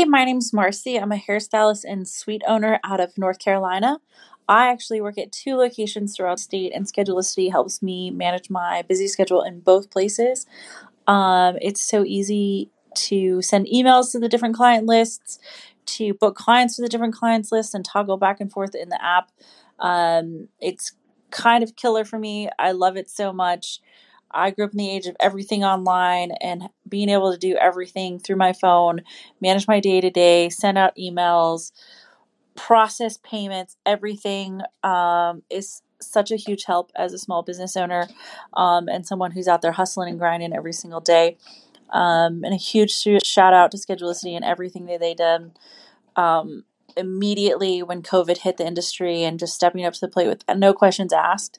Hey, my name's Marcy. I'm a hairstylist and suite owner out of North Carolina. I actually work at two locations throughout the state, and Schedulicity helps me manage my busy schedule in both places. Um, it's so easy to send emails to the different client lists, to book clients to the different clients lists, and toggle back and forth in the app. Um, it's kind of killer for me. I love it so much. I grew up in the age of everything online and being able to do everything through my phone, manage my day to day, send out emails, process payments, everything um, is such a huge help as a small business owner um, and someone who's out there hustling and grinding every single day. Um, and a huge shout out to Schedulicity and everything that they did um, immediately when COVID hit the industry and just stepping up to the plate with no questions asked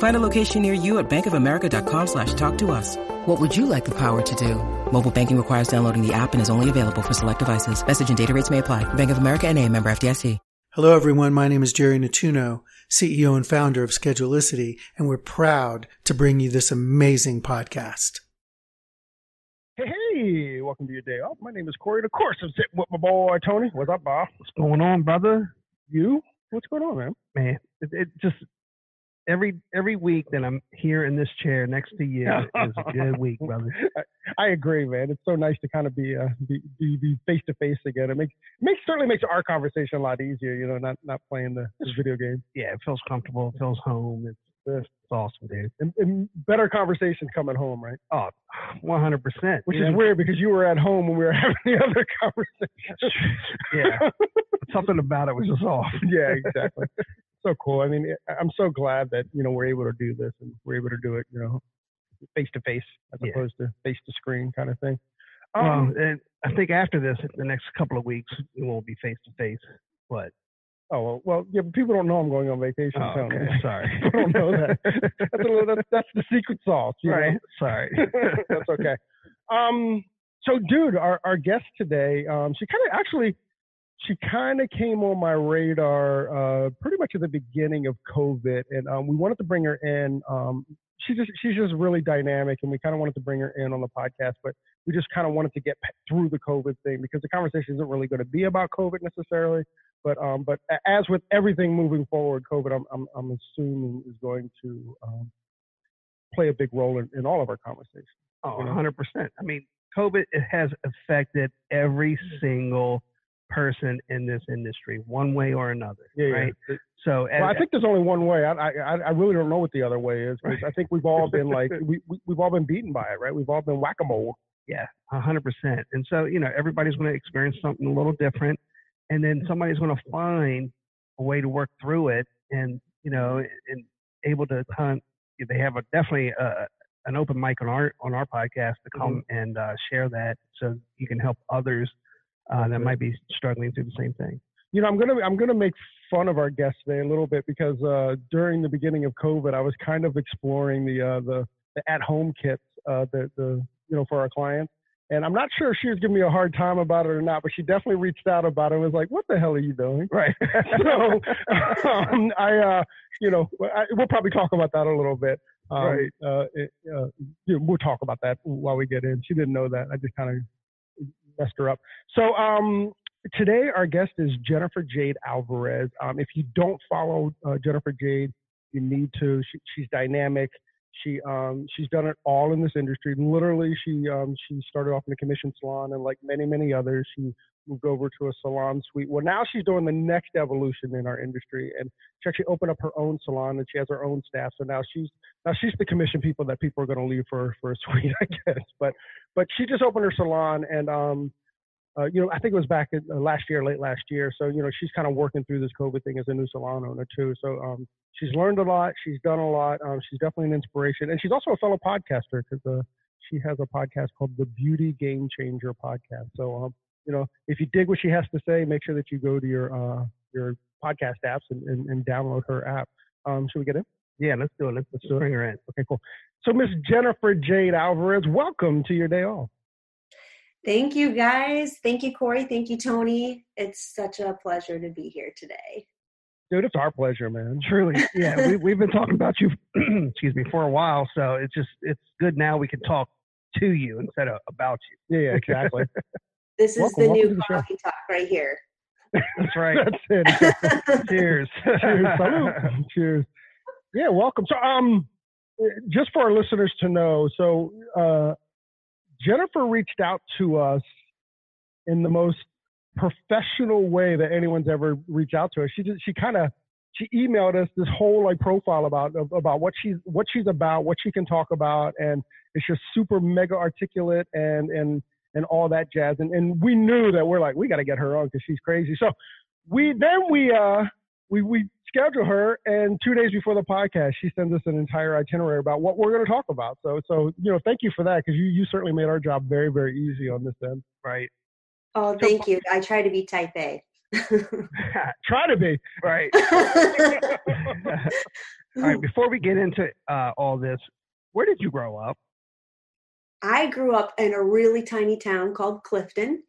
Find a location near you at bankofamerica.com slash talk to us. What would you like the power to do? Mobile banking requires downloading the app and is only available for select devices. Message and data rates may apply. Bank of America and a member FDIC. Hello, everyone. My name is Jerry Nettuno, CEO and founder of Schedulicity, and we're proud to bring you this amazing podcast. Hey, hey, welcome to your day off. My name is Corey. And of course, I'm sitting with my boy Tony. What's up, boss? What's going on, brother? You? What's going on, man? Man, it, it just every every week that I'm here in this chair next to you is a good week, brother. I, I agree, man. It's so nice to kind of be uh, be be face to face again. It makes makes certainly makes our conversation a lot easier. You know, not not playing the, the video game. Yeah, it feels comfortable. It feels home. It's it's awesome, dude. And, and better conversation coming home, right? Oh, 100 percent. Which is weird because you were at home when we were having the other conversation. yeah, something about it was just off. yeah, exactly so cool. I mean, I'm so glad that you know we're able to do this and we're able to do it, you know, face to face as yeah. opposed to face to screen kind of thing. Um, well, and I think after this, the next couple of weeks, it won't be face to face, but. Oh well, well, yeah, but people don't know I'm going on vacation. Oh, okay, sorry, people don't know that. That's, a little, that's, that's the secret sauce, right? Know? Sorry, that's okay. Um, so, dude, our our guest today, um, she kind of actually she kind of came on my radar uh, pretty much at the beginning of COVID, and um, we wanted to bring her in. Um, she's just she's just really dynamic, and we kind of wanted to bring her in on the podcast, but we just kind of wanted to get through the COVID thing because the conversation isn't really going to be about COVID necessarily. But um, but as with everything moving forward, COVID, I'm I'm, I'm assuming is going to um, play a big role in, in all of our conversations. Oh, 100 percent. I mean, COVID it has affected every single person in this industry, one way or another. Yeah, right. Yeah. So, well, I think there's only one way. I, I I really don't know what the other way is because right. I think we've all been like we, we we've all been beaten by it, right? We've all been whack a mole. Yeah, hundred percent. And so you know everybody's going to experience something a little different, and then somebody's going to find a way to work through it, and you know, and able to hunt. They have a definitely a, an open mic on our on our podcast to come mm-hmm. and uh, share that, so you can help others uh, that might be struggling through the same thing. You know, I'm gonna I'm gonna make fun of our guest today a little bit because uh, during the beginning of COVID, I was kind of exploring the uh, the, the at home kits uh, the the you know for our clients. And I'm not sure if she was giving me a hard time about it or not, but she definitely reached out about it and was like, "What the hell are you doing?" Right. so um, I, uh, you know, I, we'll probably talk about that a little bit. Um, right. Uh, it, uh, you know, we'll talk about that while we get in. She didn't know that. I just kind of messed her up. So um, today our guest is Jennifer Jade Alvarez. Um, if you don't follow uh, Jennifer Jade, you need to. She, she's dynamic. She um, she's done it all in this industry. Literally, she um, she started off in a commission salon, and like many many others, she moved over to a salon suite. Well, now she's doing the next evolution in our industry, and she actually opened up her own salon, and she has her own staff. So now she's now she's the commission people that people are going to leave for for a suite, I guess. But but she just opened her salon, and um, uh, you know, I think it was back in, uh, last year, late last year. So, you know, she's kind of working through this COVID thing as a new salon owner too. So, um, she's learned a lot. She's done a lot. Um, she's definitely an inspiration, and she's also a fellow podcaster because uh, she has a podcast called the Beauty Game Changer podcast. So, um, you know, if you dig what she has to say, make sure that you go to your uh, your podcast apps and, and, and download her app. Um, should we get in? Yeah, let's do it. Let's, let's bring her in. Okay, cool. So, Miss Jennifer Jade Alvarez, welcome to your day off. Thank you, guys. Thank you, Corey. Thank you, Tony. It's such a pleasure to be here today. Dude, it's our pleasure, man. Truly, yeah. we, we've been talking about you, excuse me, for a while. So it's just it's good now we can talk to you instead of about you. Yeah, yeah exactly. this is Welcome, the welcome to new the coffee talk right here. That's right. That's it. Cheers. Cheers. Cheers. Yeah, welcome. So, um, just for our listeners to know, so uh, Jennifer reached out to us in the most professional way that anyone's ever reached out to us. She just she kind of she emailed us this whole like profile about about what she's what she's about, what she can talk about, and it's just super mega articulate and and and all that jazz. And and we knew that we're like we got to get her on because she's crazy. So we then we uh we we schedule her, and two days before the podcast, she sends us an entire itinerary about what we're going to talk about. So so you know thank you for that because you you certainly made our job very very easy on this end. right. Oh, thank you. I try to be type A. Try to be Right. all right. Before we get into uh, all this, where did you grow up? I grew up in a really tiny town called Clifton,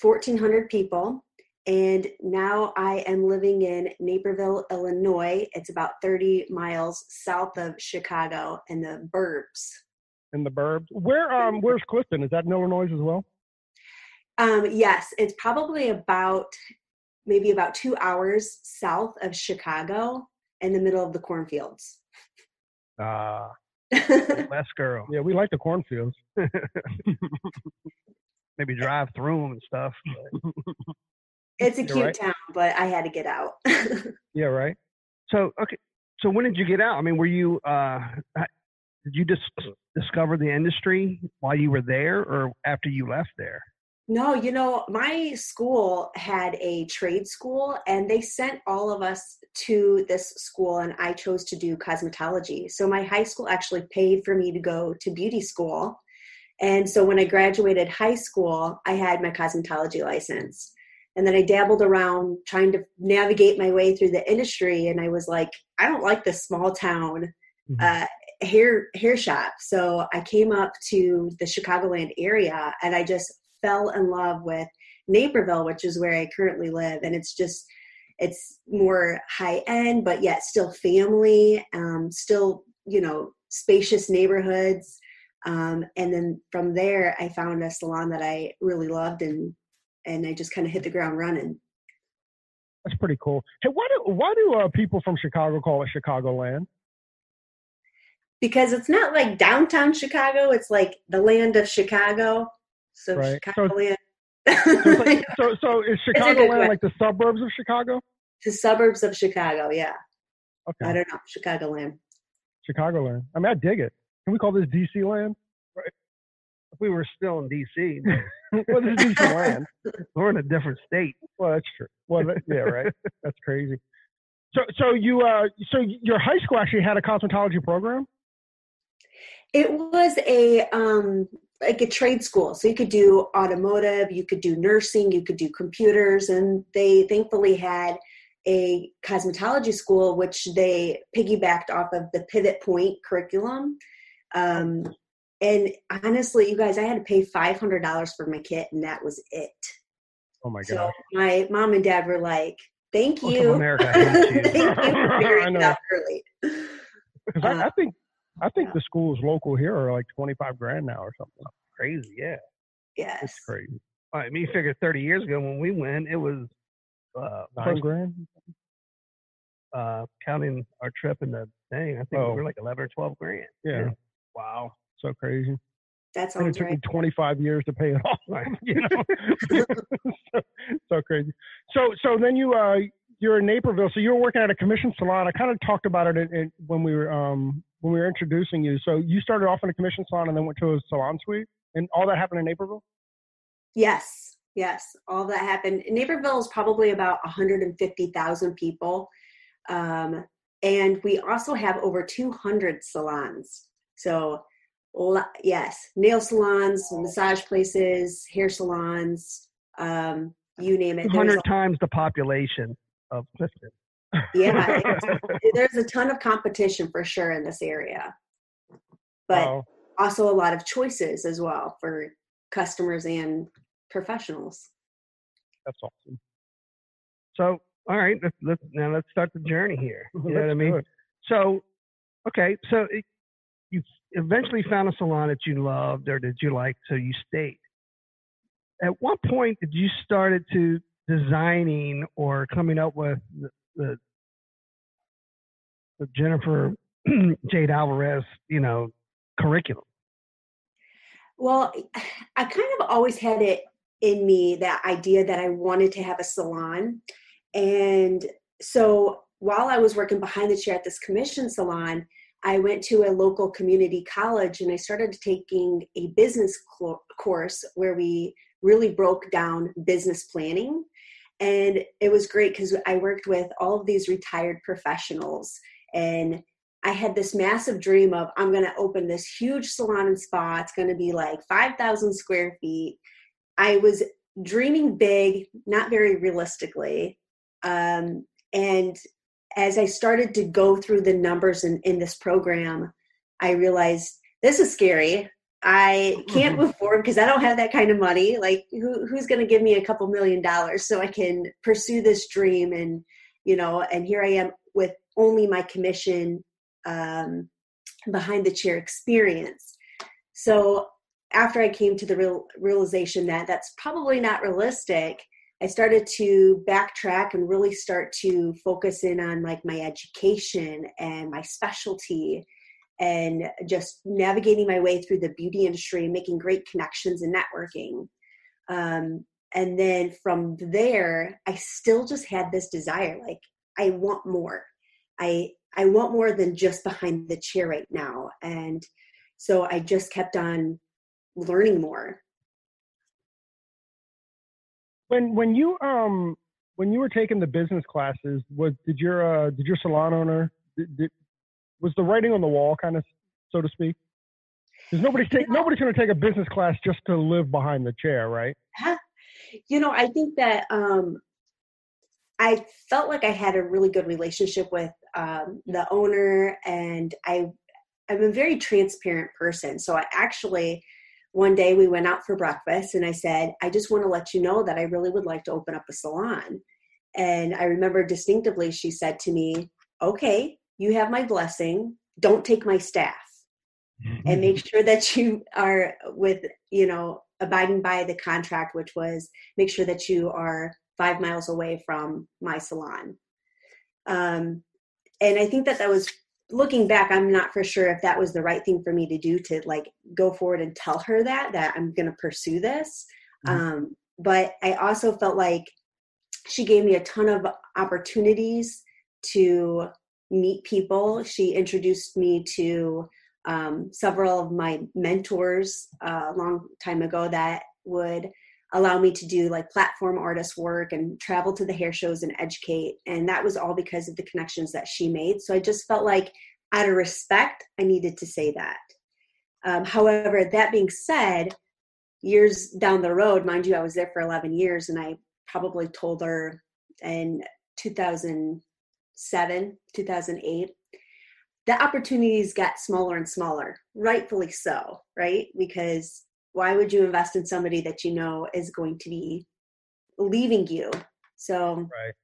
1,400 people. And now I am living in Naperville, Illinois. It's about 30 miles south of Chicago in the burbs. in the burbs. Where um where's Clifton? Is that in Illinois as well? Um, yes, it's probably about maybe about two hours south of Chicago in the middle of the cornfields. Ah, Less girl. yeah, we like the cornfields. Maybe drive through them and stuff. but- it's a You're cute right. town, but I had to get out. Yeah, right. So okay. So when did you get out? I mean, were you uh, did you just discover the industry while you were there, or after you left there? No, you know, my school had a trade school and they sent all of us to this school and I chose to do cosmetology. So my high school actually paid for me to go to beauty school. And so when I graduated high school, I had my cosmetology license. And then I dabbled around trying to navigate my way through the industry and I was like, I don't like this small town Mhm. uh, hair hair shop. So I came up to the Chicagoland area and I just fell in love with Naperville, which is where I currently live. And it's just, it's more high end, but yet still family, um, still, you know, spacious neighborhoods. Um, and then from there, I found a salon that I really loved and, and I just kind of hit the ground running. That's pretty cool. Hey, why do why do uh, people from Chicago call it Chicagoland? Because it's not like downtown Chicago, it's like the land of Chicago. So Right. So- Chicagoland. So, it's like, so, so is Chicagoland like the suburbs of Chicago? the suburbs of Chicago, yeah. I don't know, Chicagoland. Chicagoland. I mean, I dig it. Can we call this DC land? If we were still in D.C., well, this is DC land. we're in a different state. Well, that's true. Well, that, yeah, right. That's crazy. So, so you, uh, so your high school actually had a cosmetology program. It was a um like a trade school. So you could do automotive, you could do nursing, you could do computers, and they thankfully had a cosmetology school which they piggybacked off of the pivot point curriculum. Um and honestly, you guys, I had to pay five hundred dollars for my kit, and that was it. Oh my god! So my mom and dad were like, "Thank you, America you. thank you for I know. early." Because I, I think, I think yeah. the schools local here are like twenty five grand now or something. Crazy, yeah. Yes, It's crazy. I mean, you figure 30 years ago when we went, it was uh, Nine grand. uh, counting our trip and the thing. I think Oh. we were like 11 or 12 grand. Yeah. Wow. So crazy. That's And it took right. me 25 years to pay it off. you know, so, so crazy. So, so then you, uh, you're in Naperville. So you were working at a commission salon. I kind of talked about it in, in, when we were, um, when we were introducing you. So you started off in a commission salon and then went to a salon suite, and all that happened in Naperville. Yes, yes, all that happened. Naperville is probably about 150,000 people. Um, and we also have over 200 salons. So, yes, nail salons, massage places, hair salons, um, you name it. There's 200 times the population. Of Clifton. yeah, there's a ton of competition for sure in this area, but wow. also a lot of choices as well for customers and professionals. That's awesome. So, all right, let's, let's now let's start the journey here. You know what I mean? So, okay, so it, you eventually found a salon that you loved or that you liked, so you stayed. At what point did you started to designing or coming up with the, the, the Jennifer Jade Alvarez, you know, curriculum? Well, I kind of always had it in me that idea that I wanted to have a salon. And so while I was working behind the chair at this commission salon, I went to a local community college and I started taking a business cl- course where we really broke down business planning. And it was great because I worked with all of these retired professionals and I had this massive dream of I'm going to open this huge salon and spa. It's going to be like 5,000 square feet. I was dreaming big, not very realistically. Um, and as I started to go through the numbers in, in this program, I realized this is scary. I can't move forward because I don't have that kind of money. Like, who, who's going to give me a couple million dollars so I can pursue this dream? And, you know, and here I am with only my commission um, behind the chair experience. So after I came to the real realization that that's probably not realistic, I started to backtrack and really start to focus in on like my education and my specialty and just navigating my way through the beauty industry, making great connections and networking. Um, and then from there, I still just had this desire like, I want more. I I want more than just behind the chair right now. And so I just kept on learning more. When when you um when you were taking the business classes, was did your uh, did your salon owner did, did, was the writing on the wall kind of so to speak? Because nobody's take, nobody's going to take a business class just to live behind the chair, right? You know, I think that um, I felt like I had a really good relationship with um, the owner, and I I'm a very transparent person. So I actually one day we went out for breakfast, and I said, I just want to let you know that I really would like to open up a salon. And I remember distinctively she said to me, "Okay, you have my blessing. Don't take my staff." and make sure that you are with you know abiding by the contract which was make sure that you are five miles away from my salon. Um, and I think that that was looking back, I'm not for sure if that was the right thing for me to do to like go forward and tell her that that I'm going to pursue this. Mm-hmm. Um, but I also felt like she gave me a ton of opportunities to meet people. She introduced me to um, several of my mentors uh, a long time ago that would allow me to do like platform artist work and travel to the hair shows and educate. And that was all because of the connections that she made. So I just felt like, out of respect, I needed to say that. Um, however, that being said, years down the road, mind you, I was there for 11 years and I probably told her in 2007, 2008, the opportunities got smaller and smaller, rightfully so, right? Because why would you invest in somebody that you know is going to be leaving you? So right.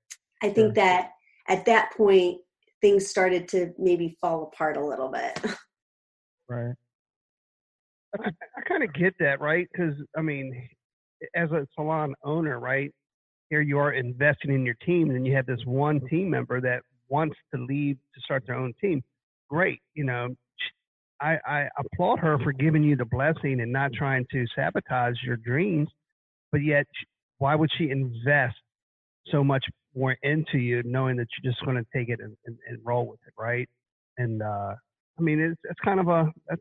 i think that at that point things started to maybe fall apart a little bit. Right. I, I kind of get that right? Because i mean as a salon owner right here you are investing in your team and you have this one team member that wants to leave to start their own team great you know I, I applaud her for giving you the blessing and not trying to sabotage your dreams. But yet, why would she invest so much more into you, knowing that you're just going to take it and, and, and, roll with it, right? And uh, I mean, it's it's kind of a that's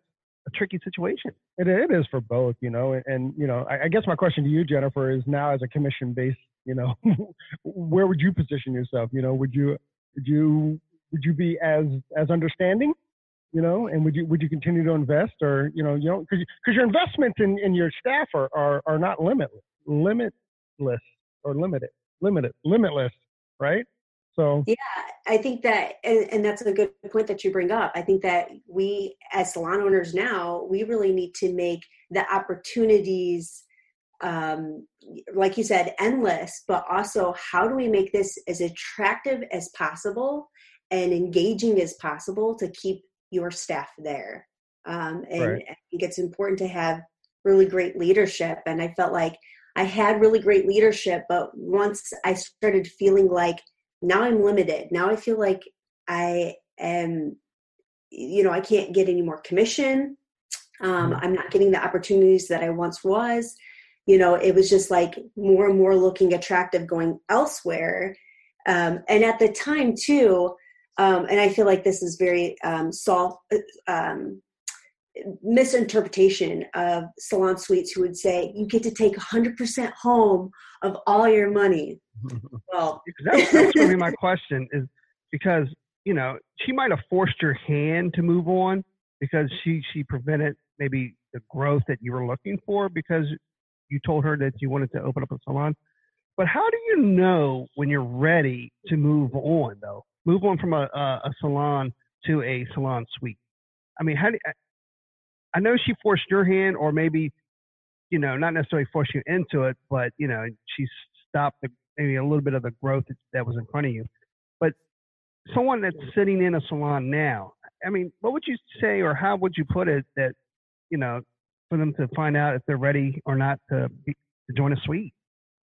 tricky situation. It, it is for both, you know. And, and you know, I, I, guess my question to you, Jennifer, is now as a commission based, you know, where would you position yourself? You know, would you would you would you be as as understanding you know and would you would you continue to invest or you know you know because because your investments in, in your staff are, are are not limitless limitless or limited limited limitless right So yeah, I think that, and, and that's a good point that you bring up. I think that we, as salon owners now, we really need to make the opportunities, um, like you said, endless. But also, how do we make this as attractive as possible and engaging as possible to keep your staff there? Um, and right. I think it's important to have really great leadership. And I felt like I had really great leadership, but once I started feeling like now I'm limited. Now I feel like I am, you know, I can't get any more commission. Um, mm-hmm. I'm not getting the opportunities that I once was. You know, it was just like more and more looking attractive going elsewhere. Um, and at the time, too, um, and I feel like this is very um, soft, um, misinterpretation of salon suites who would say you get to take 100% home of all your money. Well that's, that's going to be my question is because you know she might have forced your hand to move on because she she prevented maybe the growth that you were looking for because you told her that you wanted to open up a salon. But how do you know when you're ready to move on though? Move on from a, a, a salon to a salon suite. I mean how do I know she forced your hand, or maybe, you know, not necessarily forced you into it, but you know, she stopped the, maybe a little bit of the growth that was in front of you. But someone that's sitting in a salon now, I mean, what would you say, or how would you put it that, you know, for them to find out if they're ready or not to, be, to join a suite?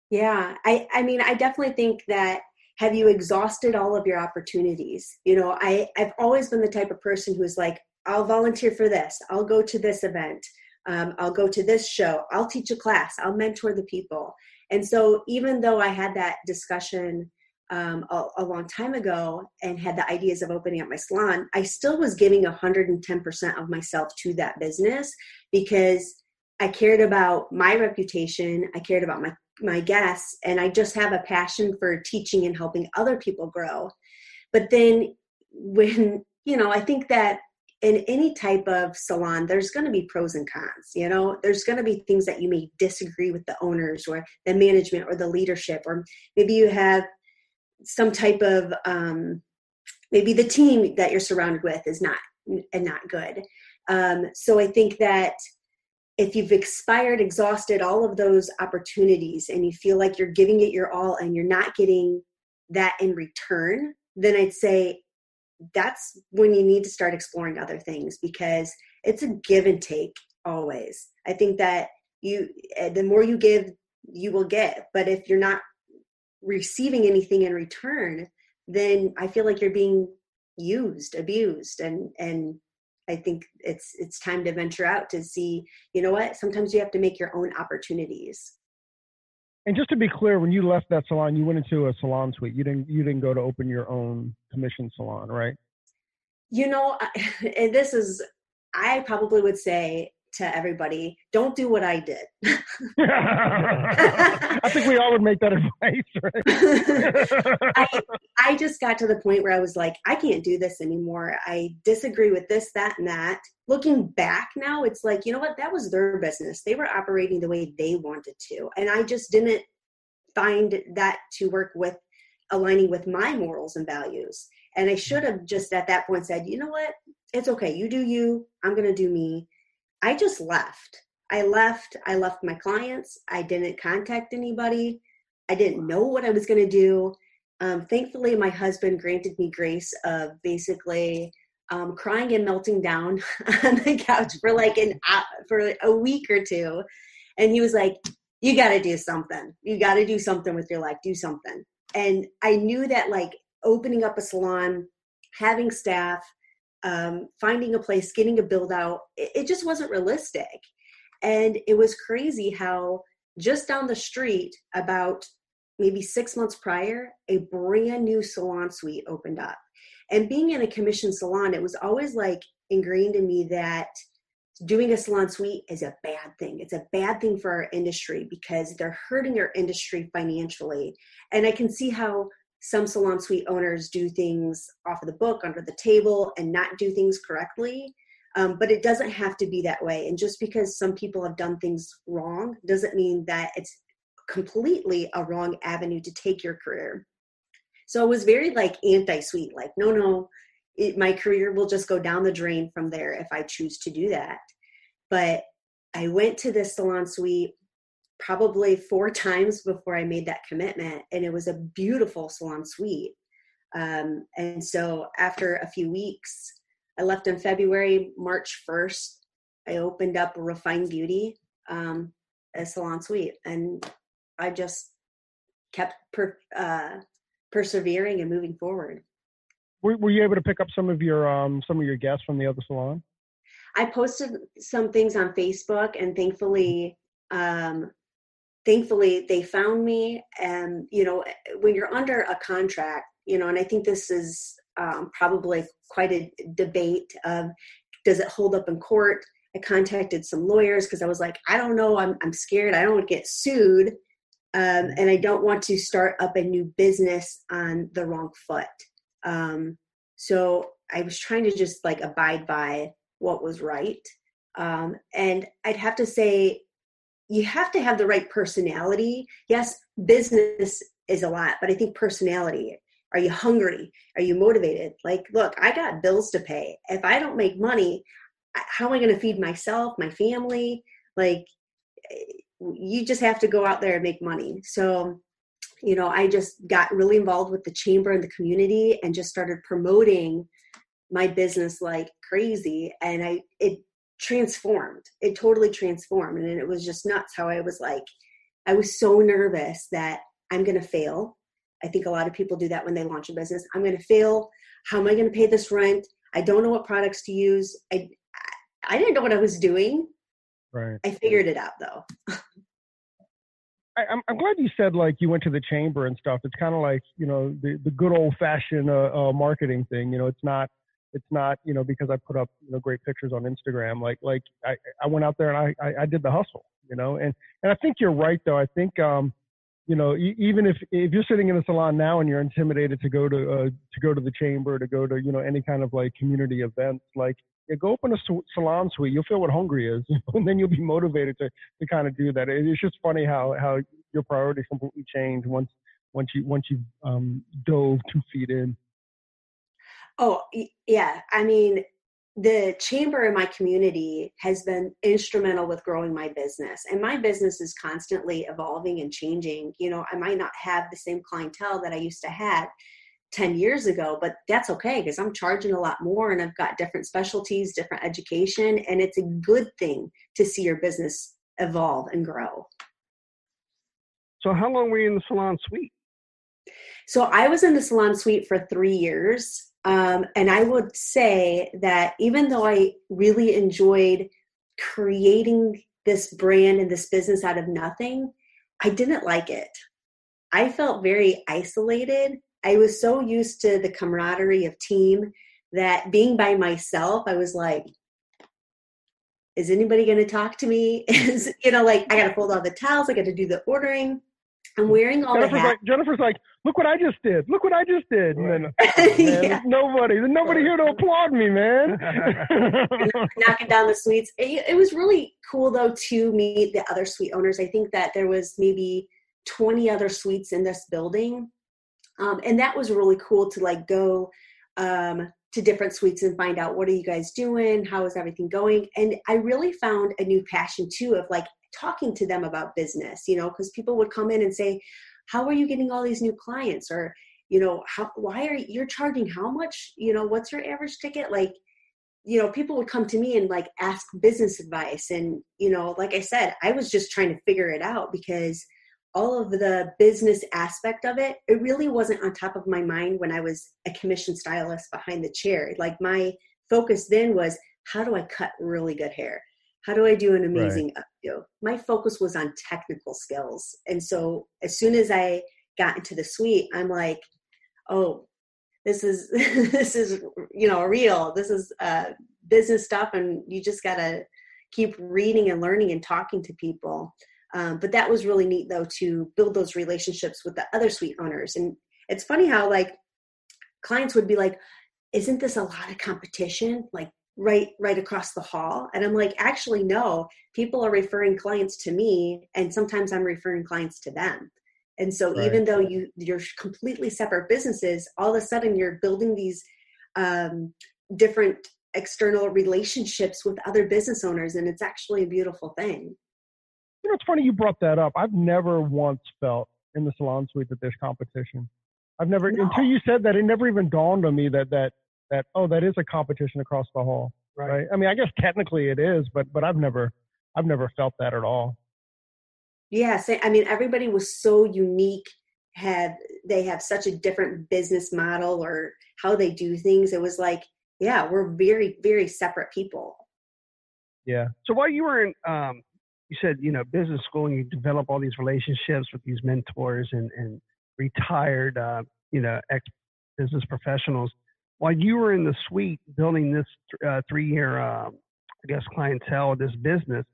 Yeah, I, I mean, I definitely think that have you exhausted all of your opportunities? You know, I, I've always been the type of person who's like, I'll volunteer for this. I'll go to this event. Um, I'll go to this show. I'll teach a class. I'll mentor the people. And so, even though I had that discussion um, a, a, long time ago and had the ideas of opening up my salon, I still was giving 110% of myself to that business because I cared about my reputation. I cared about my, my guests. And I just have a passion for teaching and helping other people grow. But then, when, you know, I think that in any type of salon there's going to be pros and cons you know? There's going to be things that you may disagree with the owners or the management or the leadership or maybe you have some type of um, maybe the team that you're surrounded with is not and not good. Um, so i think that if you've expired exhausted all of those opportunities and you feel like you're giving it your all and you're not getting that in return then i'd say that's when you need to start exploring other things because it's a give and take always. I think that you eh, the more you give, you will get. But if you're not receiving anything in return, then I feel like you're being used, abused, and and I think it's it's time to venture out to see. You know what? Sometimes you have to make your own opportunities. And just to be clear, when you left that salon, you went into a salon suite. You didn't you didn't go to open your own commission salon, right? You know, this is I probably would say to everybody, don't do what I did. I think we all would make that advice, right? I, I just got to the point where I was like, I can't do this anymore. I disagree with this, that, and that. Looking back now, it's like, you know what? That was their business. They were operating the way they wanted to. And I just didn't find that to work with aligning with my morals and values. And I should have just at that point said, you know what? It's okay. You do you. I'm going to do me I just left. I left. I left my clients. I didn't contact anybody. I didn't know what I was going to do. Um, thankfully, my husband granted me grace of basically um, crying and melting down on the couch for like an uh, for a week or two, and he was like, "You got to do something. You got to do something with your life. Do something." And I knew that like opening up a salon, having staff, um, finding a place, getting a build out, it, it just wasn't realistic. And it was crazy how just down the street, about maybe six months prior, a brand new salon suite opened up. And being in a commission salon, it was always like ingrained in me that doing a salon suite is a bad thing. It's a bad thing for our industry because they're hurting our industry financially. And I can see how some salon suite owners do things off of the book under the table and not do things correctly. Um, but it doesn't have to be that way. And just because some people have done things wrong doesn't mean that it's completely a wrong avenue to take your career. So it was very like anti-suite, like, no, no, it, my career will just go down the drain from there if I choose to do that. But I went to this salon suite probably four times before I made that commitment, and it was a beautiful salon suite. Um, and so after a few weeks, I left in February, March 1st, I opened up Refined Beauty, um, a salon suite, and I just kept per, uh, persevering and moving forward. Were, were, you able to pick up some of your um, some of your guests from the other salon? I posted some things on Facebook, and thankfully, um, thankfully they found me. And you know, when you're under a contract, you know, and I think this is um, probably quite a debate of does it hold up in court? I contacted some lawyers because I was like, I don't know, I'm I'm scared. I don't want to get sued, um, and I don't want to start up a new business on the wrong foot. Um, so I was trying to just like abide by what was right. Um, and I'd have to say, you have to have the right personality. Yes, business is a lot, but I think personality. Are you hungry? Are you motivated? Like, look, I got bills to pay. If I don't make money, how am I going to feed myself, my family? Like, you just have to go out there and make money. So, you know, I just got really involved with the chamber and the community and just started promoting my business like crazy. And I, it transformed. It totally transformed. And it was just nuts how I was like, I was so nervous that I'm going to fail. I think a lot of people do that when they launch a business. I'm going to fail. How am I going to pay this rent? I don't know what products to use. I, I didn't know what I was doing. Right. I figured it out though. I, am I'm glad you said like you went to the chamber and stuff. It's kind of like you know the the good old fashioned uh, uh, marketing thing. You know, it's not it's not you know because I put up you know great pictures on Instagram. Like like I I went out there and I I, I did the hustle. You know, and and I think you're right though. I think um you know even if if you're sitting in a salon now and you're intimidated to go to uh, to go to the chamber to go to you know any kind of like community events like yeah, go open a salon suite. You'll feel what hungry is, and then you'll be motivated to to kind of do that. It's just funny how how your priorities completely change once once you once you um, dove two feet in. Oh yeah, I mean the chamber in my community has been instrumental with growing my business and my business is constantly evolving and changing you know i might not have the same clientele that i used to have 10 years ago, but that's okay because I'm charging a lot more and I've got different specialties, different education, and it's a good thing to see your business evolve and grow. So, how long were you in the salon suite? So, I was in the salon suite for three years. Um, and I would say that even though I really enjoyed creating this brand and this business out of nothing, I didn't like it. I felt very isolated I was so used to the camaraderie of team that being by myself, I was like, is anybody going to talk to me? Is, you know, like I got to fold all the towels, I got to do the ordering. I'm wearing all Jennifer's the hats. Like, Jennifer's like, look what I just did. Look what I just did. And then, man, yeah. nobody, there's nobody here to applaud me, man. Knocking down the suites. It, it was really cool though to meet the other suite owners. I think that there was maybe 20 other suites in this building um, and that was really cool to like go um, to different suites and find out what are you guys doing how is everything going and i really found a new passion too of like talking to them about business you know because people would come in and say how are you getting all these new clients or you know how why are you are charging how much you know what's your average ticket like you know people would come to me and like ask business advice and you know like i said i was just trying to figure it out because all of the business aspect of it, it really wasn't on top of my mind when I was a commission stylist behind the chair. Like my focus then was how do I cut really good hair? How do I do an amazing right. My focus was on technical skills. And so as soon as I got into the suite, I'm like, oh, this is this is you know real. This is uh, business stuff, and you just gotta keep reading and learning and talking to people. Um, but that was really neat though to build those relationships with the other suite owners. And it's funny how like clients would be like, isn't this a lot of competition? Like right right across the hall and i'm like actually no people are referring clients to me and sometimes i'm referring clients to them And so Right. even though you you're completely separate businesses, all of a sudden you're building these um, different external relationships with other business owners, and it's actually a beautiful thing. You know, it's funny you brought that up. I've never once felt in the salon suite that there's competition. I've never No. until you said that. It never even dawned on me that that that oh, that is a competition across the hall, right? I mean, I guess technically it is, but but I've never I've never felt that at all. Yes, I mean everybody was so unique. Had they have such a different business model or how they do things? It was like, yeah, we're very very separate people. Yeah. So while you were in, um, you said you know business school and you develop all these relationships with these mentors and and retired uh, you know ex business professionals. While you were in the suite building this uh, three year, uh, I guess clientele, this business,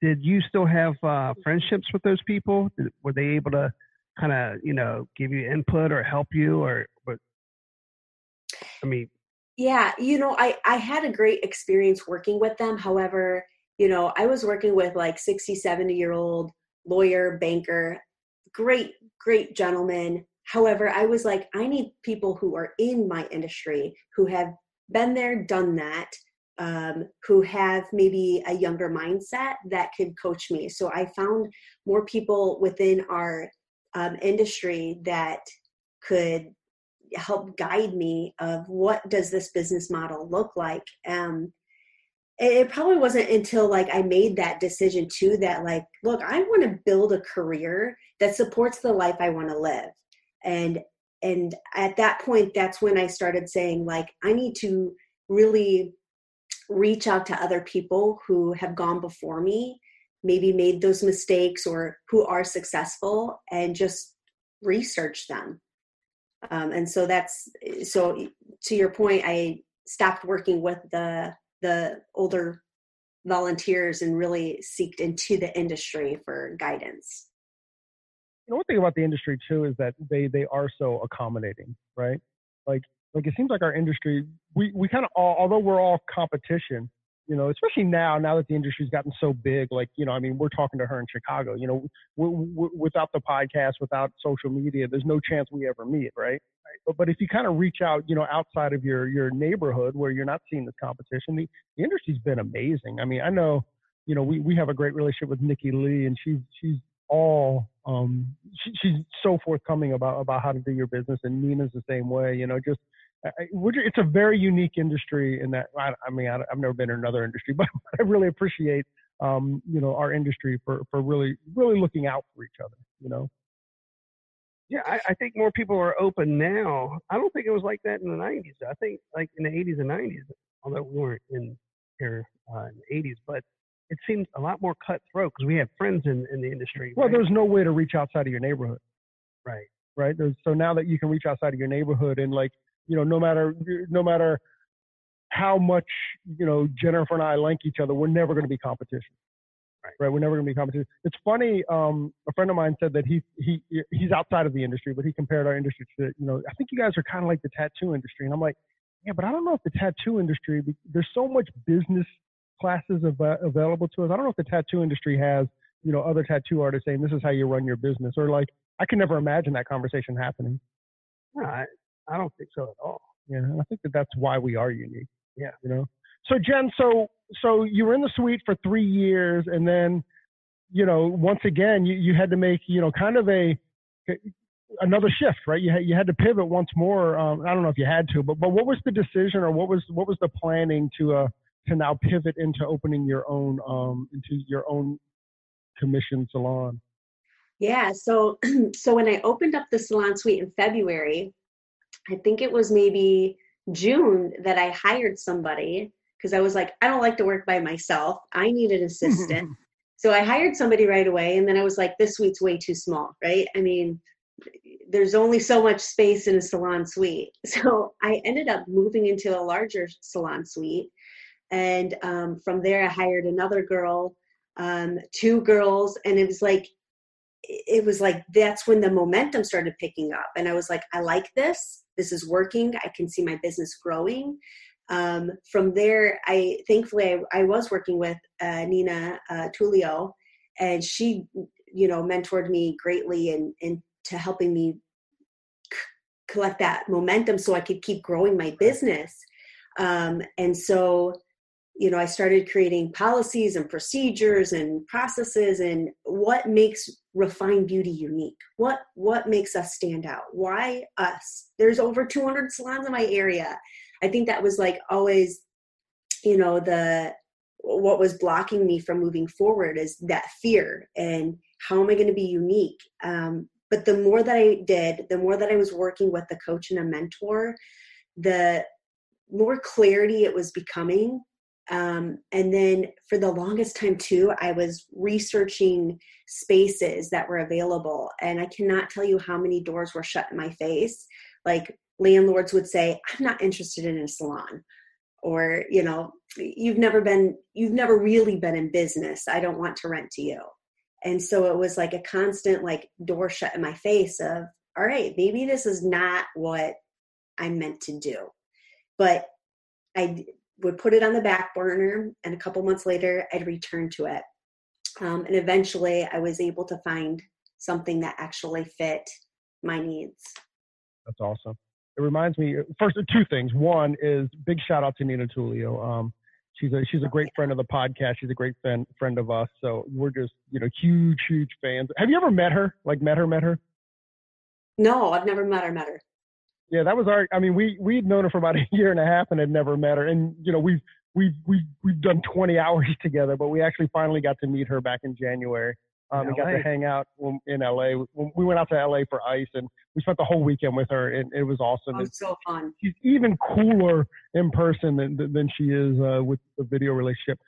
did you still have uh, friendships with those people? Did, were they able to kind of you know give you input or help you or? I mean, Yeah, you know, I I had a great experience working with them. However, you know, I was working with like 60, 70 year old lawyer, banker, great, great gentlemen. However, I was like, I need people who are in my industry, who have been there, done that, um, who have maybe a younger mindset that could coach me. So I found more people within our um, industry that could help guide me of what does this business model look like um it probably wasn't until like i made that decision too that like look i want to build a career that supports the life i want to live and and at that point that's when i started saying like i need to really reach out to other people who have gone before me maybe made those mistakes or who are successful and just research them. Um, and so that's so to your point i stopped working with the the older volunteers and really seeked into the industry for guidance you know, one thing about the industry too is that they they are so accommodating, right? Like like it seems like our industry, we we kind of all, although we're all competition, you know, especially now now that the industry's gotten so big. Like you know, I mean, we're talking to her in Chicago. You know, we we without the podcast, without social media, there's no chance we ever meet, right? But but if you kind of reach out, you know, outside of your your neighborhood where you're not seeing this competition, the, the industry's been amazing. I mean, I know, you know, we we have a great relationship with Nikki Lee, and she's she's all um she, she's so forthcoming about about how to do your business and nina's the same way you know just it's a very unique industry in that i, I mean I, i've never been in another industry but i really appreciate um you know our industry for for really really looking out for each other you know Yeah, I, I think more people are open now. I don't think it was like that in the '90s. I think like in the '80s and '90s, although we weren't in here uh, in the '80s, but it seems a lot more cutthroat because we have friends in, in the industry. well right? there's no way to reach outside of your neighborhood right. right there's, so now that you can reach outside of your neighborhood and like you know no matter no matter how much you know jennifer and i like each other we're never going to be competition Right. right we're never going to be competition it's funny um a friend of mine said that he he he's outside of the industry but he compared our industry to you know i think you guys are kind of like the tattoo industry and i'm like yeah but i don't know if the tattoo industry there's so much business classes av- available to us i don't know if the tattoo industry has you know other tattoo artists saying this is how you run your business or like i can never imagine that conversation happening No, I, I don't think so at all. yeah, I think that that's why we are unique. Yeah, you know. So Jen, so so you were in the suite for three years, and then, you know, once again, you, you had to make, you know, kind of a another shift, right? You had you had to pivot once more. Um, I don't know if you had to, but but what was the decision, or what was what was the planning to uh to now pivot into opening your own um into your own commission salon? Yeah, so so when I opened up the salon suite in February, I think it was maybe June that I hired somebody because I was like, I don't like to work by myself. I need an assistant. so I hired somebody right away, and then I was like, this suite's way too small, right? I mean, there's only so much space in a salon suite. So I ended up moving into a larger salon suite. And um, from there, I hired another girl, um, two girls, and it was like, it was like that's when the momentum started picking up. And i was like i like this. This is working. I can see my business growing. Um, from there i thankfully i, I was working with uh, nina uh, tulio and she you know mentored me greatly and and to helping me c- collect that momentum so I could keep growing my business. Um, and so you know, I started creating policies and procedures and processes and what makes refined beauty unique. What what makes us stand out? Why us? There's over 200 salons in my area. I think that was like always, you know, the what was blocking me from moving forward is that fear and how am I going to be unique? Um, but the more that I did, the more that I was working with a coach and a mentor, the more clarity it was becoming um, and then for the longest time, too, I was researching spaces that were available. And I cannot tell you how many doors were shut in my face. Like landlords would say, I'm not interested in a salon. Or, you know, you've never been, you've never really been in business. I don't want to rent to you. And so it was like a constant, like, door shut in my face of, all right, maybe this is not what I'm meant to do. But I would put it on the back burner and a couple months later i'd return to it. Um, and eventually i was able to find something that actually fit my needs. That's awesome. It reminds me first of two things. One is big shout out to nina tulio. Um, she's a she's a great friend of the podcast. She's a great friend friend of us. So we're just you know huge huge fans. Have you ever met her? Like met her met her? No i've never met her met her yeah, that was our. I mean, we we'd known her for about a year and a half and had never met her. And you know, we've we've we've we've done 20 hours together, but we actually finally got to meet her back in January. Um, and got to hang out in LA. We went out to LA for ICE, and we spent the whole weekend with her, and it was awesome. Oh, it was so fun. She's even cooler in person than than she is uh, with the video relationship.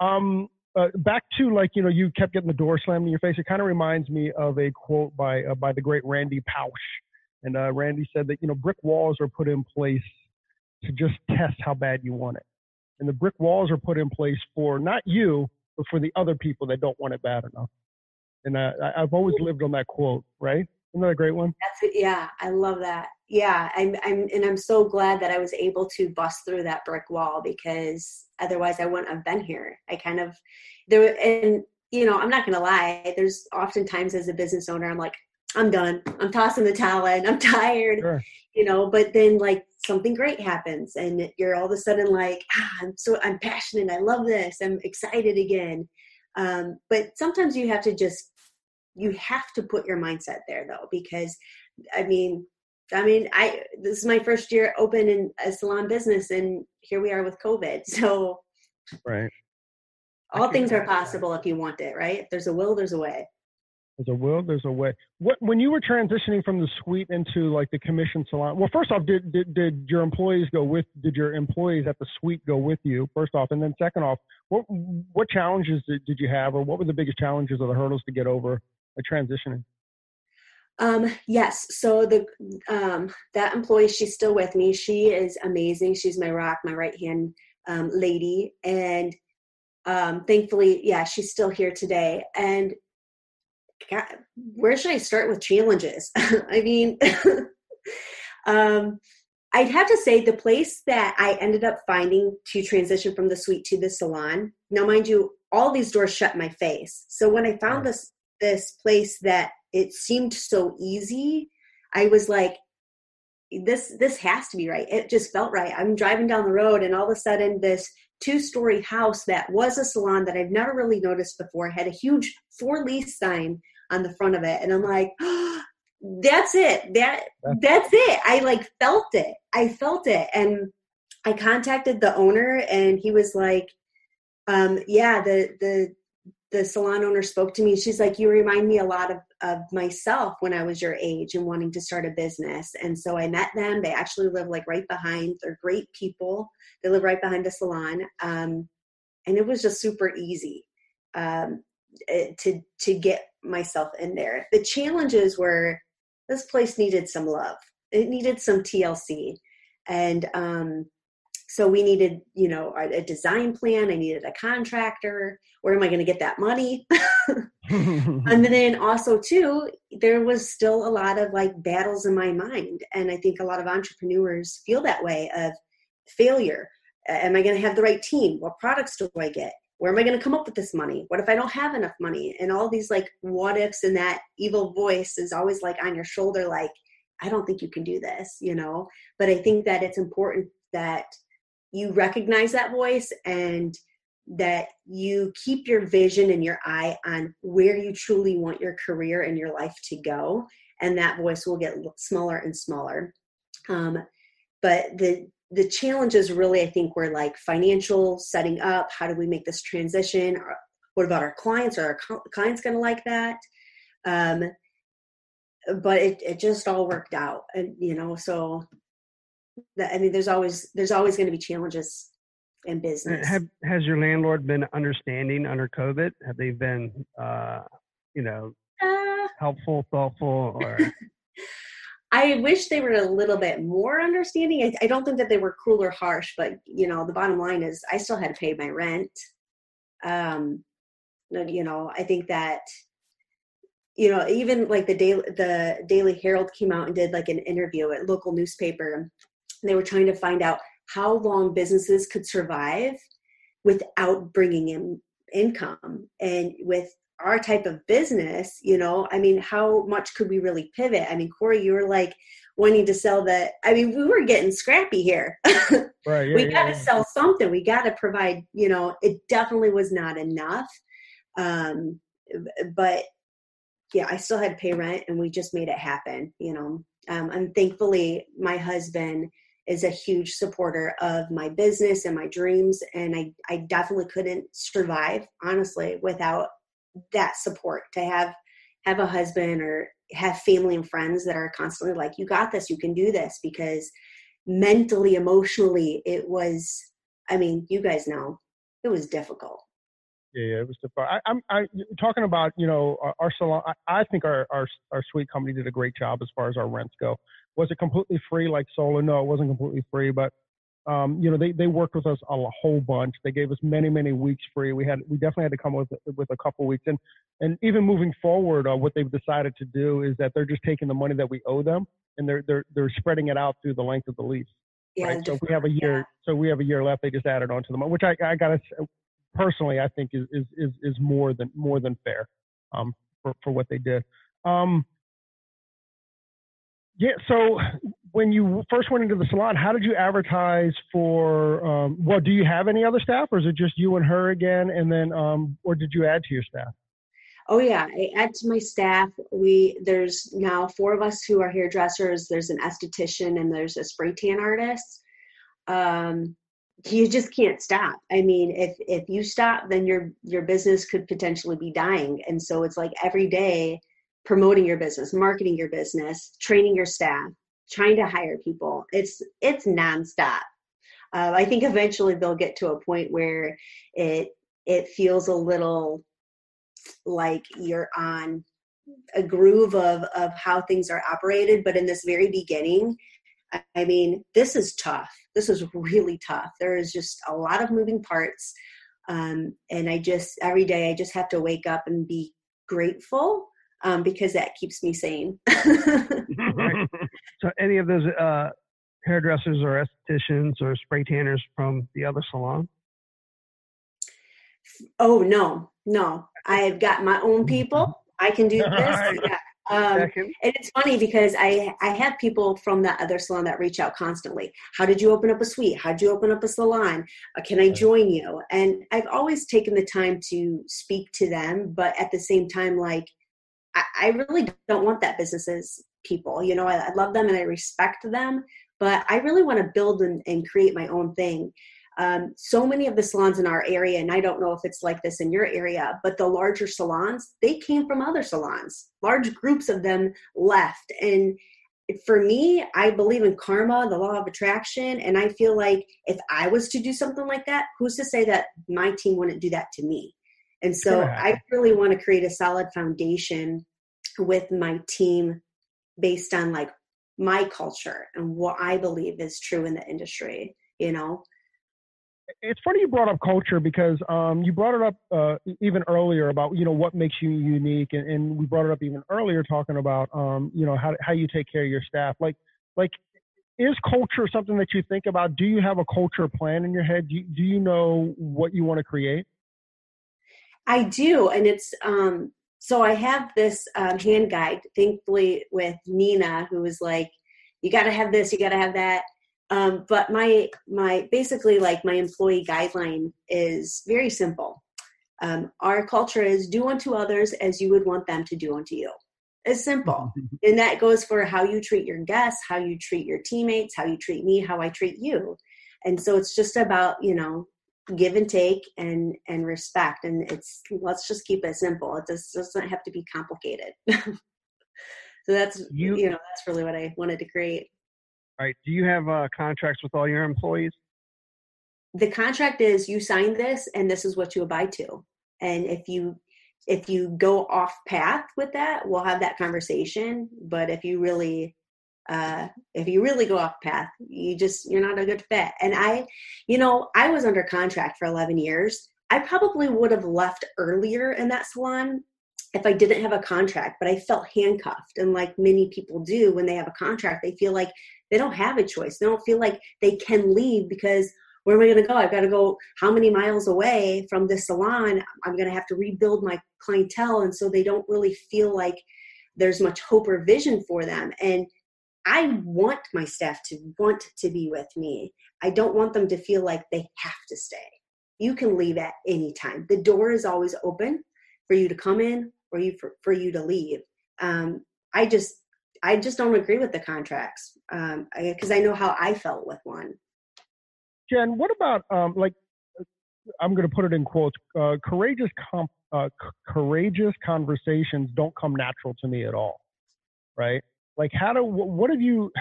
Um, uh, back to like you know, you kept getting the door slammed in your face. It kind of reminds me of a quote by uh, by the great Randy Pausch and uh, Randy said that, you know, brick walls are put in place to just test how bad you want it. And the brick walls are put in place for not you, but for the other people that don't want it bad enough. And uh, I've always lived on that quote, right? Isn't that a great one? That's it. Yeah, I love that. Yeah, I'm, I'm, and I'm so glad that I was able to bust through that brick wall because otherwise I wouldn't have been here. I kind of there, and you know, I'm not gonna lie. There's oftentimes as a business owner, I'm like, I'm done. I'm tossing the towel in. I'm tired. Sure. You know, but then like something great happens and you're all of a sudden like, ah, I'm so I'm passionate. I love this. I'm excited again. Um, but sometimes you have to just you have to put your mindset there though, because I mean, I mean, I this is my first year open in a salon business, and here we are with COVID. So, right, all things are possible if you want it. Right? If there's a will, there's a way. There's a will, there's a way. What when you were transitioning from the suite into like the commission salon? Well, first off, did did, did your employees go with? Did your employees at the suite go with you? First off, and then second off, what what challenges did, did you have, or what were the biggest challenges or the hurdles to get over a transitioning? Um, yes. So the um, that employee, she's still with me. She is amazing. She's my rock, my right hand um, lady, and um, thankfully, yeah, she's still here today. And God, where should I start with challenges? I mean, um, I'd have to say the place that I ended up finding to transition from the suite to the salon. Now, mind you, all these doors shut my face. So when I found this this place that it seemed so easy, I was like, this this has to be right. It just felt right. I'm driving down the road, and all of a sudden, this two story house that was a salon that I've never really noticed before had a huge for lease sign on the front of it. And I'm like, oh, that's it. That that's it. I like felt it. I felt it. And I contacted the owner and he was like, um, yeah, the the the salon owner spoke to me. She's like, You remind me a lot of, of myself when I was your age and wanting to start a business. And so I met them. They actually live like right behind. They're great people. They live right behind the salon. Um, and it was just super easy um, to to get myself in there. The challenges were this place needed some love. It needed some TLC. And um, so we needed, you know, a, a, design plan. I needed a contractor. Where am I going to get that money? and then also too, there was still a lot of like battles in my mind. And I think a lot of entrepreneurs feel that way of failure. Am I going to have the right team? What products do I get? Where am I going to come up with this money? What if I don't have enough money? And all these like what ifs and that evil voice is always like on your shoulder, like, I don't think you can do this, you know? But I think that it's important that you recognize that voice and that you keep your vision and your eye on where you truly want your career and your life to go. And that voice will get smaller and smaller. Um, but the the challenges really i think were like financial setting up. How do we make this transition? What about our clients? Are our clients going to like that? Um, but it, it just all worked out and you know so that, i mean there's always there's always going to be challenges in business. have, has your landlord been understanding under covid? Have they been uh, you know uh, helpful thoughtful or I wish they were a little bit more understanding. I, I, don't think that they were cruel or harsh, but you know, the bottom line is I still had to pay my rent. Um, you know, I think that you know, even like the daily the Daily Herald came out and did like an interview at local newspaper. they were trying to find out how long businesses could survive without bringing in income and with our type of business, you know, I mean, how much could we really pivot? I mean, Corey, you were like wanting to sell the, I mean, we were getting scrappy here. right. Yeah, we got to yeah. sell something. We got to provide, you know, it definitely was not enough. Um, but yeah, I still had to pay rent and we just made it happen, you know. Um, and thankfully, my husband is a huge supporter of my business and my dreams. And I, I definitely couldn't survive, honestly, without that support to have have a husband or have family and friends that are constantly like you got this you can do this because mentally emotionally it was i mean you guys know it was difficult. Yeah, it was difficult. I, i'm I, talking about you know our, our salon I, I, think our, our our suite company did a great job as far as our rents go. Was it completely free like solar no it wasn't completely free but um, you know, they, they worked with us a whole bunch. They gave us many, many weeks free. We had, we definitely had to come with, with a couple weeks. And, and even moving forward, uh, what they've decided to do is that they're just taking the money that we owe them and they're, they're, they're spreading it out through the length of the lease. Yeah, right? So if we have a year, yeah. so we have a year left, they just added on to the money, which I, I gotta, personally, I think is, is, is, is more than, more than fair, um, for, for what they did. Um, yeah. So when you first went into the salon, how did you advertise for? Um, well, do you have any other staff, or is it just you and her again? And then, um, or did you add to your staff? Oh yeah, I add to my staff. We there's now four of us who are hairdressers. There's an esthetician and there's a spray tan artist. Um, you just can't stop. I mean, if if you stop, then your your business could potentially be dying. And so it's like every day promoting your business, marketing your business, training your staff, trying to hire people. It's it's nonstop. Uh, I think eventually they'll get to a point where it it feels a little like you're on a groove of of how things are operated. But in this very beginning, I mean, this is tough. This is really tough. There is just a lot of moving parts. Um, and I just every day I just have to wake up and be grateful um, because that keeps me sane. right. So, any of those uh, hairdressers or estheticians or spray tanners from the other salon? Oh no, no! I've got my own people. I can do this. Yeah. Um, and it's funny because I I have people from that other salon that reach out constantly. How did you open up a suite? How did you open up a salon? Uh, can I join you? And I've always taken the time to speak to them, but at the same time, like I, really don't want that businesses people. You know, I, I, love them and I respect them, but I really want to build and, and create my own thing. Um, so many of the salons in our area, and I don't know if it's like this in your area, but the larger salons, they came from other salons. Large groups of them left. And for me, I believe in karma, the law of attraction, and I feel like if I was to do something like that, who's to say that my team wouldn't do that to me? And so I really want to create a solid foundation with my team based on like my culture and what I believe is true in the industry, you know? It's funny you brought up culture because um, you brought it up uh, even earlier about you know what makes you unique, and, and we brought it up even earlier talking about um, you know how how you take care of your staff. Like like is culture something that you think about? Do you have a culture plan in your head? Do you, do you know what you want to create? I do, and it's um. So I have this um, hand guide, thankfully, with Nina, who was like, "You got to have this, you got to have that." Um, but my my basically like my employee guideline is very simple. Um, our culture is do unto others as you would want them to do unto you. It's simple. and that goes for how you treat your guests, how you treat your teammates, how you treat me, how I treat you. And so it's just about, you know, give and take and and respect. And it's let's just keep it simple. It just doesn't have to be complicated. So that's you, you know that's really what i wanted to create. All right. Do you have uh, contracts with all your employees? The contract is you sign this and this is what you abide to. And if you if you go off path with that we'll have that conversation. But if you really uh, if you really go off path you just you're not a good fit and i you know i was under contract for 11 years i probably would have left earlier in that salon if i didn't have a contract but i felt handcuffed and like many people do when they have a contract they feel like they don't have a choice they don't feel like they can leave because where am I going to go? I've got to go how many miles away from this salon? I'm going to have to rebuild my clientele. And so they don't really feel like there's much hope or vision for them. And I want my staff to want to be with me. I don't want them to feel like they have to stay. You can leave at any time. The door is always open for you to come in or you for, for you to leave. Um, I just I just don't agree with the contracts because um, I, I know how I felt with one. Jen, what about um, like I'm going to put it in quotes. Uh, courageous, uh, c- courageous conversations don't come natural to me at all, right? Like, how do what have you?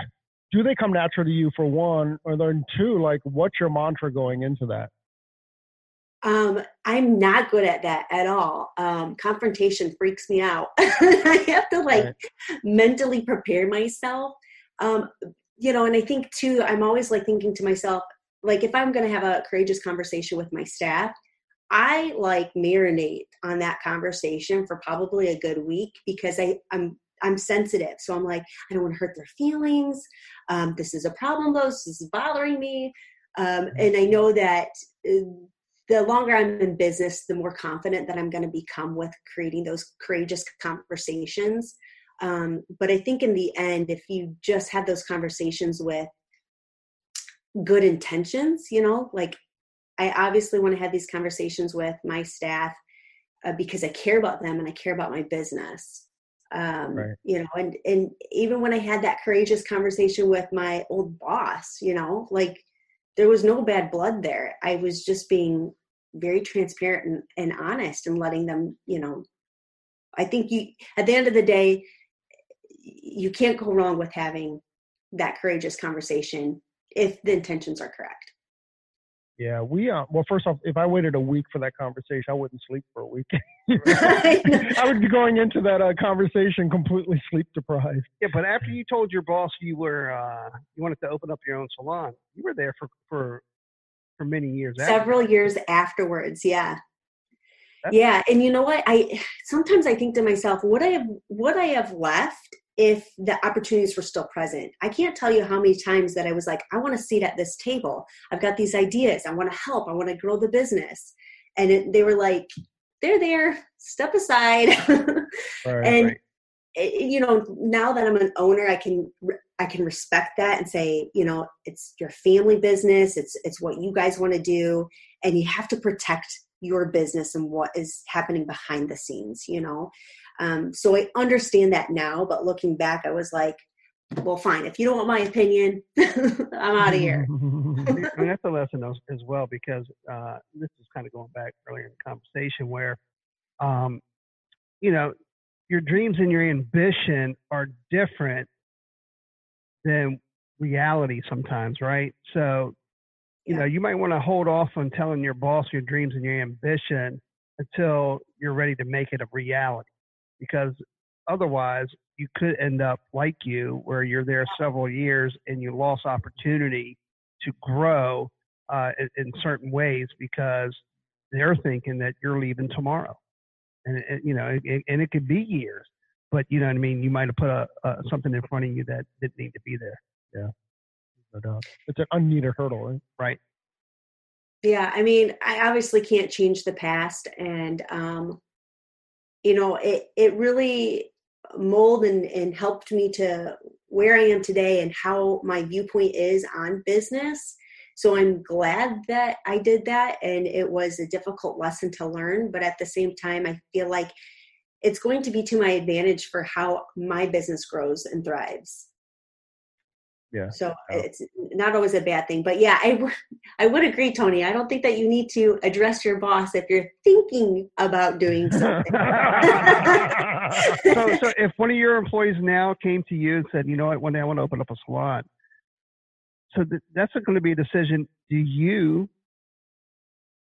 Do they come natural to you for one, or then two? Like, what's your mantra going into that? Um, I'm not good at that at all. Um, confrontation freaks me out. I have to like right. mentally prepare myself. Um, you know, and I think too, I'm always like thinking to myself, like if I'm going to have a courageous conversation with my staff, I like marinate on that conversation for probably a good week because I, I'm I'm sensitive. So I'm like, I don't want to hurt their feelings. Um, this is a problem though. This is bothering me. Um, mm-hmm. and I know that uh, the longer I'm in business, the more confident that I'm going to become with creating those courageous conversations. Um, but I think in the end, if you just have those conversations with good intentions you know like i obviously want to have these conversations with my staff uh, because i care about them and i care about my business um, right. you know and and even when i had that courageous conversation with my old boss you know like there was no bad blood there i was just being very transparent and, and honest and letting them you know i think you at the end of the day you can't go wrong with having that courageous conversation if the intentions are correct. Yeah, we uh, well, first off, if I waited a week for that conversation, I wouldn't sleep for a week. I would be going into that uh, conversation completely sleep deprived. Yeah, but after you told your boss you were uh, you wanted to open up your own salon, you were there for for for many years. Several years afterwards, yeah. That's yeah, and you know what? I sometimes I think to myself, would I have would I have left if the opportunities were still present. I can't tell you how many times that I was like, I want to sit at this table. I've got these ideas. I want to help. I want to grow the business. And it, they were like, they're there, step aside. right, and right. It, you know, now that I'm an owner, I can I can respect that and say, you know, it's your family business. It's it's what you guys want to do, and you have to protect your business and what is happening behind the scenes. You know, um, so I understand that now, but looking back, I was like, well, fine. If you don't want my opinion, I'm out of here. and that's a lesson as well because uh, this is kind of going back earlier in the conversation where, um, you know, your dreams and your ambition are different than reality sometimes, right? So, you yeah. know, you might want to hold off on telling your boss your dreams and your ambition until you're ready to make it a reality because otherwise you could end up like you where you're there several years and you lost opportunity to grow uh, in, in, certain ways because they're thinking that you're leaving tomorrow. And it, you know it, and it could be years but you know what i mean? You might have put a, a, something in front of you that didn't need to be there. Yeah. No doubt it's an unneeded hurdle right? Right. Yeah, I mean, I obviously can't change the past, and um, you know, it it really molded and, and helped me to where I am today and how my viewpoint is on business. So I'm glad that I did that, and it was a difficult lesson to learn. But at the same time, I feel like it's going to be to my advantage for how my business grows and thrives. Yeah. So oh. it's not always a bad thing, but yeah, I I would agree, Tony. I don't think that you need to address your boss if you're thinking about doing something. so, so if one of your employees now came to you and said, you know what, one day I want to open up a salon, so th- that's going to be a decision. Do you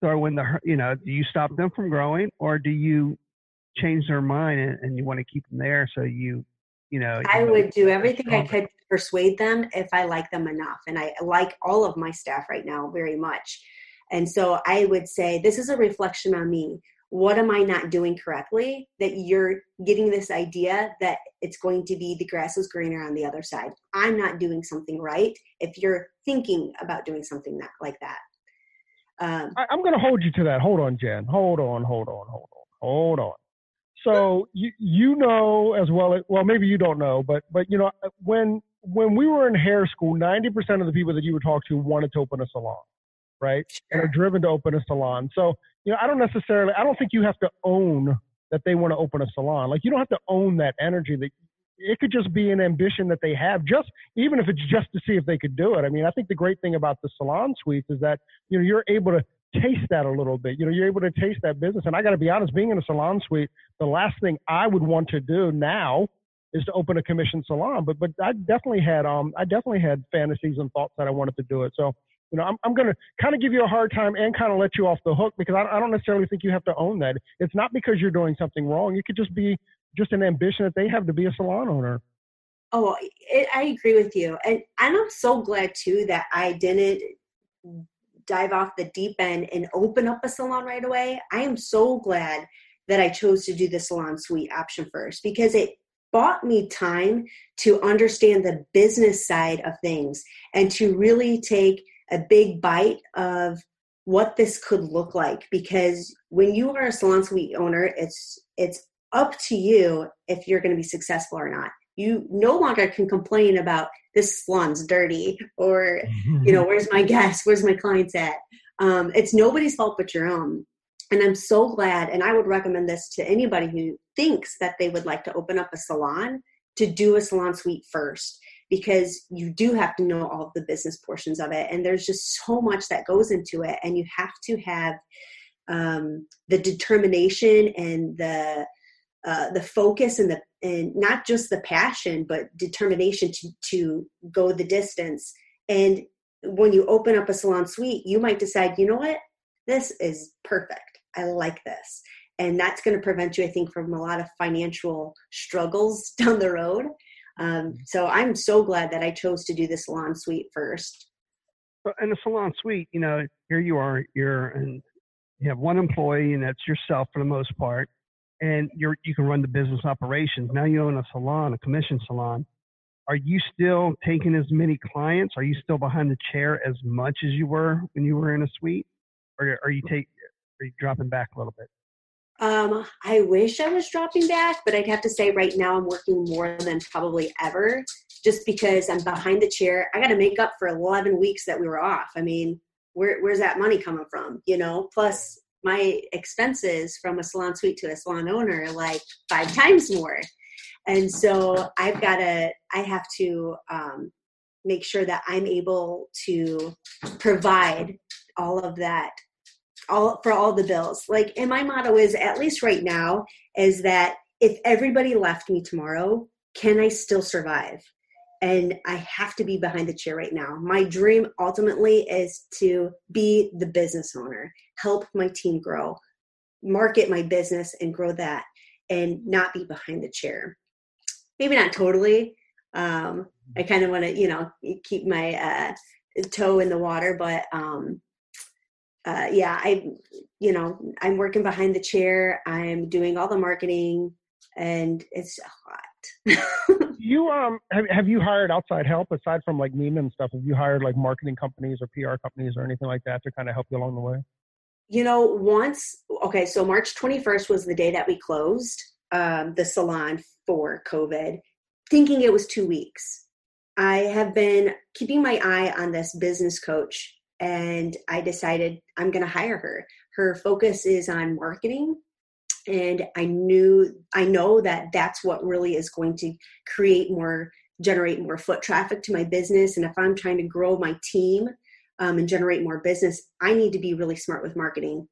throw in the, you know, do you stop them from growing, or do you change their mind and, and you want to keep them there? So you, you know, I you know, would do everything I could to persuade them if I like them enough, and I like all of my staff right now very much. And so I would say this is a reflection on me what am I not doing correctly that you're getting this idea that it's going to be the grass is greener on the other side? I'm not doing something right if you're thinking about doing something that, like that. Um, I, am going to hold you to that. Hold on, Jen. Hold on, hold on, hold on, hold on. So you you know as well as, well maybe you don't know but but you know when when we were in hair school 90% of the people that you would talk to wanted to open a salon right sure. and are driven to open a salon so you know, I don't necessarily, I don't think you have to own that they want to open a salon. Like you don't have to own that energy that it could just be an ambition that they have just even if it's just to see if they could do it. I mean, I think the great thing about the salon suites is that, you know, you're able to taste that a little bit. You know, you're able to taste that business. And I got to be honest, being in a salon suite, the last thing I would want to do now is to open a commission salon. But but I definitely had um I definitely had fantasies and thoughts that I wanted to do it. So you know, I'm, I'm to kind of give you a hard time and kind of let you off the hook because I, I don't necessarily think you have to own that. It's not because you're doing something wrong. It could just be just an ambition that they have to be a salon owner. Oh, I agree with you. And I'm so glad too that I didn't dive off the deep end and open up a salon right away. I am so glad that I chose to do the salon suite option first because it bought me time to understand the business side of things and to really take a big bite of what this could look like because when you are a salon suite owner it's it's up to you if you're going to be successful or not you no longer can complain about this salon's dirty or you know where's my guest where's my clients at? Um, it's nobody's fault but your own. And i'm so glad and i would recommend this to anybody who thinks that they would like to open up a salon to do a salon suite first because you do have to know all the business portions of it and there's just so much that goes into it and you have to have um, the determination and the uh, the focus and the and not just the passion but determination to to go the distance. And when you open up a salon suite you might decide you know what? This is perfect. I like this. And that's going to prevent you i think from a lot of financial struggles down the road. Um, mm-hmm. so I'm so glad that I chose to do the salon suite first. In the salon suite, you know, here you are, you're and you have one employee, and that's yourself for the most part, and you're you can run the business operations. Now you own a salon, a commission salon. Are you still taking as many clients? Are you still behind the chair as much as you were when you were in a suite, or are you take are you dropping back a little bit? Um, I wish I was dropping back, but I'd have to say right now I'm working more than probably ever just because I'm behind the chair. I got to make up for 11 weeks that we were off. I mean, where, where's that money coming from? You know, plus my expenses from a salon suite to a salon owner like five times more. And so I've got to, I have to um, make sure that I'm able to provide all of that all for all the bills. Like, and my motto is, at least right now, is that if everybody left me tomorrow, can I still survive? And I have to be behind the chair right now. My dream ultimately is to be the business owner, help my team grow, market my business and grow that, and not be behind the chair. Maybe not totally. Um, I kind of want to, you know, keep my uh, toe in the water, but um, uh, yeah, I, you know, I'm working behind the chair. I'm doing all the marketing, and it's you um have, have you hired outside help aside from like Neiman and stuff? Have you hired like marketing companies or PR companies or anything like that to kind of help you along the way? You know, once okay, so March 21st was the day that we closed um, the salon for COVID, thinking it was two weeks. I have been keeping my eye on this business coach and I decided I'm going to hire her. Her focus is on marketing and I knew I know that that's what really is going to create more generate more foot traffic to my business and if I'm trying to grow my team um, and generate more business, I need to be really smart with marketing.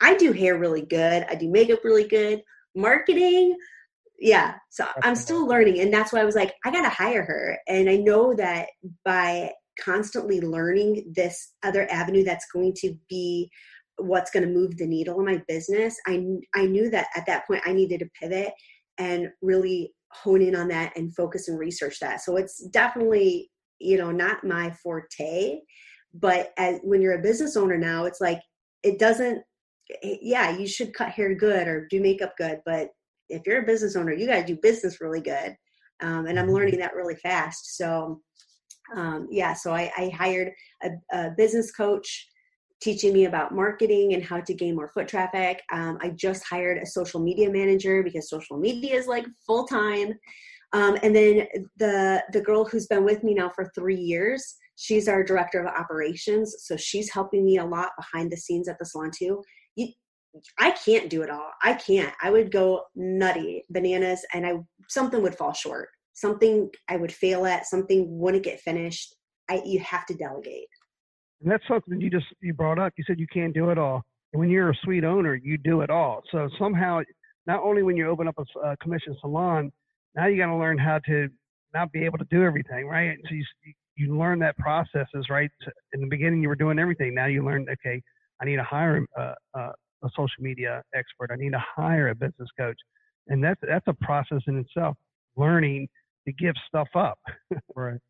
I do hair really good. I do makeup really good. Marketing, yeah. So I'm still learning. And that's why I was like, I got to hire her. And I know that by constantly learning this other avenue that's going to be what's going to move the needle in my business, I, I knew that at that point I needed to pivot and really hone in on that and focus and research that. So it's definitely, you know, not my forte but as when you're a business owner now it's like it doesn't yeah you should cut hair good or do makeup good but if you're a business owner you got to do business really good um, and i'm Mm-hmm. learning that really fast so um, yeah so i, I hired a, a, business coach teaching me about marketing and how to gain more foot traffic um, i just hired a social media manager because social media is like full time um, and then the the girl who's been with me now for three years She's our director of operations, so she's helping me a lot behind the scenes at the salon too. You, I can't do it all. I can't. I would go nutty, bananas, and I something would fall short. Something I would fail at. Something wouldn't get finished. I you have to delegate. And that's something you just you brought up. You said you can't do it all. And when you're a suite owner, you do it all. So somehow, not only when you open up a, a commission salon, now you got to learn how to not be able to do everything, right? So you, you learn that processes, right. In the beginning, you were doing everything. Now you learn, okay, I need to hire a, a, a social media expert. I need to hire a business coach, and that's that's a process in itself. Learning to give stuff up. right.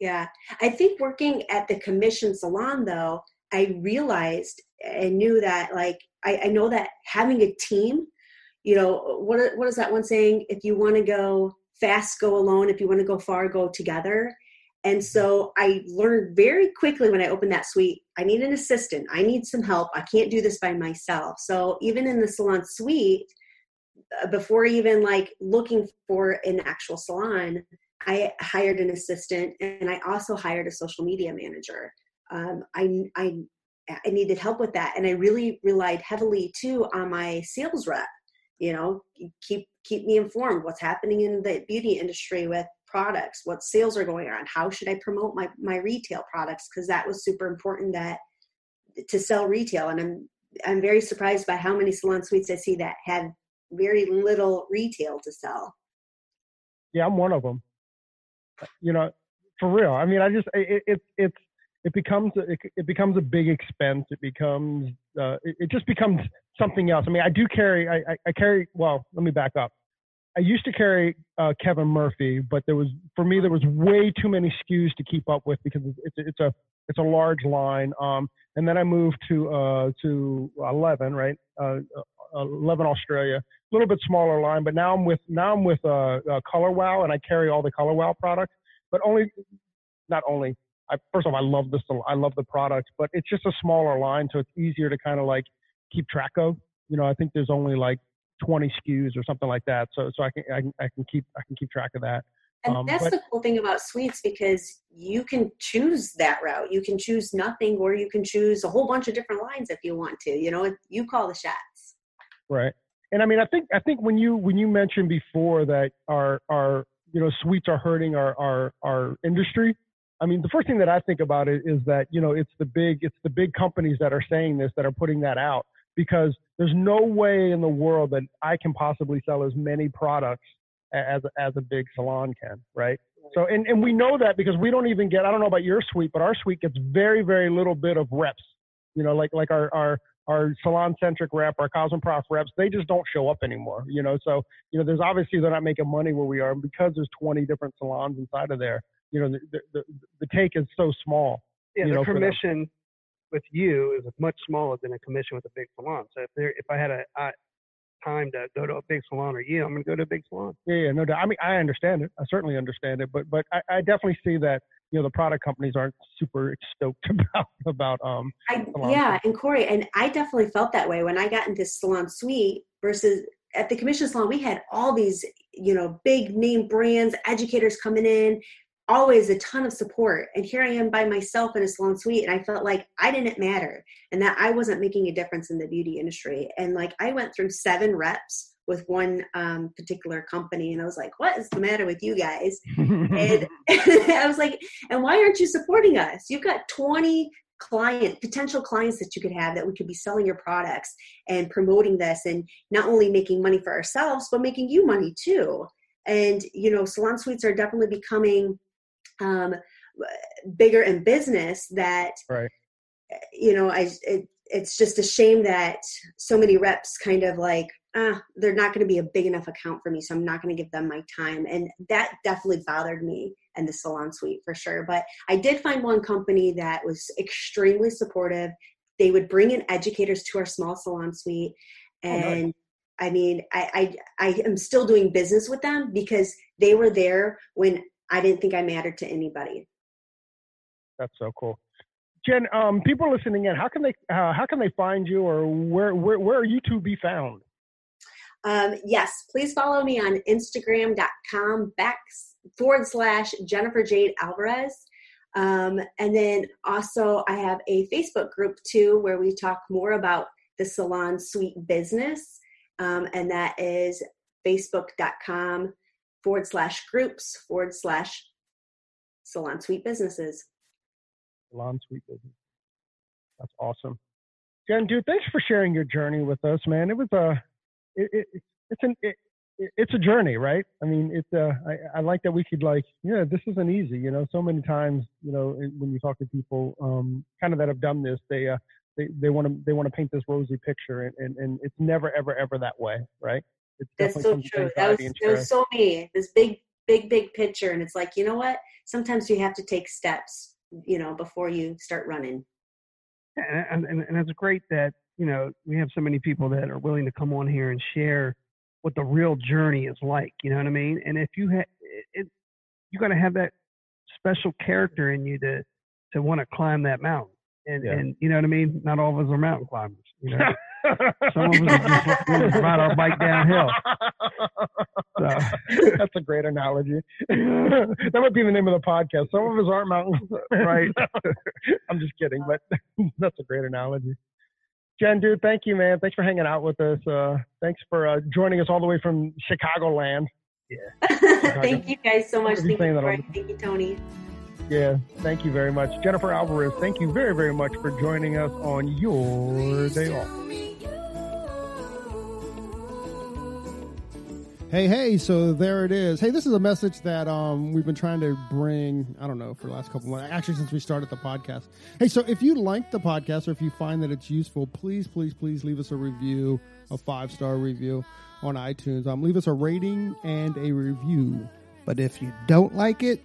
Yeah, I think working at the commission salon though, I realized and knew that like I, I know that having a team, you know, what what is that one saying? If you want to go fast, go alone. If you want to go far, go together. And so I learned very quickly when I opened that suite, I need an assistant. I need some help. I can't do this by myself. So even in the salon suite, uh, before even like looking for an actual salon, I hired an assistant and I also hired a social media manager. Um, I, I, I needed help with that. And I really relied heavily too on my sales rep, you know, keep, keep me informed what's happening in the beauty industry with products what sales are going on how should i promote my my retail products because that was super important that to sell retail and i'm i'm very surprised by how many salon suites i see that have very little retail to sell yeah i'm one of them you know for real. I mean i just it, it it's it becomes it, it becomes a big expense. It becomes uh, it, it just becomes something else. I mean i do carry I, I, I carry well let me back up. I used to carry uh, Kevin Murphy, but there was for me there was way too many SKUs to keep up with because it's it's a it's a large line. Um, and then I moved to uh, to 11, right? Uh, uh 11 Australia, a little bit smaller line, but now I'm with now I'm with uh, uh, Color Wow, and I carry all the Color Wow products, but only not only. I, first of all, I love this. I love the products, but it's just a smaller line, so it's easier to kind of like keep track of. You know, I think there's only like 20 SKUs or something like that. So so I can I can, I can keep I can keep track of that. And um, that's but, the cool thing about suites because you can choose that route. You can choose nothing, or you can choose a whole bunch of different lines if you want to. You know, you call the shots. Right. And I mean, I think I think when you when you mentioned before that our our you know suites are hurting our our our industry. I mean, the first thing that I think about it is that you know it's the big it's the big companies that are saying this that are putting that out because there's no way in the world that I can possibly sell as many products as as a big salon can, right? So and and we know that because we don't even get I don't know about your suite, but our suite gets very very little bit of reps. You know, like like our our our SalonCentric rep, our Cosmoprof reps, they just don't show up anymore. You know, so you know, there's obviously they're not making money where we are, and because there's 20 different salons inside of there. You know, the the, the take is so small. Yeah, the know, commission with you is much smaller than a commission with a big salon. So if there, if I had a I, time to go to a big salon or you, I'm going to go to a big salon. Yeah, yeah, no doubt. I mean, I understand it. I certainly understand it, but but I, I definitely see that you know the product companies aren't super stoked about about um. I, yeah, and Corey, and I definitely felt that way when I got into Salon Suite versus at the commission salon. We had all these you know big name brands, educators coming in, always a ton of support. And here I am by myself in a salon suite, and I felt like I didn't matter and that I wasn't making a difference in the beauty industry. And like I went through seven reps with one um, particular company, and I was like, "What is the matter with you guys?" and I was like, "And why aren't you supporting us? You've got 20 client potential clients that you could have that we could be selling your products and promoting this and not only making money for ourselves but making you money too and you know salon suites are definitely becoming um, bigger in business that right. you know I it, it's just a shame that so many reps kind of like ah they're not going to be a big enough account for me so I'm not going to give them my time and that definitely bothered me and the salon suite for sure but I did find one company that was extremely supportive they would bring in educators to our small salon suite and oh, nice. I mean, I, I I am still doing business with them because they were there when I didn't think I mattered to anybody. That's so cool. Jen, um, people listening in, how can they uh, how can they find you, or where where where are you to be found? Um, yes, please follow me on Instagram.com back forward slash Jennifer Jade Alvarez. Um, and then also, I have a Facebook group too where we talk more about the salon suite business, um, and that is facebook.com forward slash groups forward slash salon suite businesses. Salon suite business. That's awesome. Jen, dude, thanks for sharing your journey with us, man. It was a, it, it, it's an, it, it's a journey, right? I mean, it's uh, I, I like that we could like, yeah, this isn't easy. You know, so many times, you know, when you talk to people, um, kind of that have done this, they, uh, they, they want to, they want to paint this rosy picture, and, and, and it's never, ever, ever that way, right? That's so true. That was, that was so me. This big, big, big picture, and it's like you know what? Sometimes you have to take steps, you know, before you start running. And, and, and it's great that you know we have so many people that are willing to come on here and share what the real journey is like. You know what I mean? And if you have, it, you got to have that special character in you to to want to climb that mountain. And yeah. and you know what I mean? Not all of us are mountain climbers. You know. Some of us just ride our bike downhill. So. That's a great analogy. that would be the name of the podcast. Some of us aren't mountains, right? I'm just kidding, but that's a great analogy. Jen, dude, thank you, man. Thanks for hanging out with us. Uh, thanks for uh, joining us all the way from Chicagoland. Yeah. thank you guys so much. Thank you, thank you, Tony. Yeah, thank you very much. Jennifer Alvarez, thank you very, very much for joining us on your day off. Hey, hey, so there it is. Hey, this is a message that um, we've been trying to bring, I don't know, for the last couple of months, actually, since we started the podcast. Hey, so if you like the podcast or if you find that it's useful, please, please, please leave us a review, a five star review on iTunes. Um, leave us a rating and a review. But if you don't like it,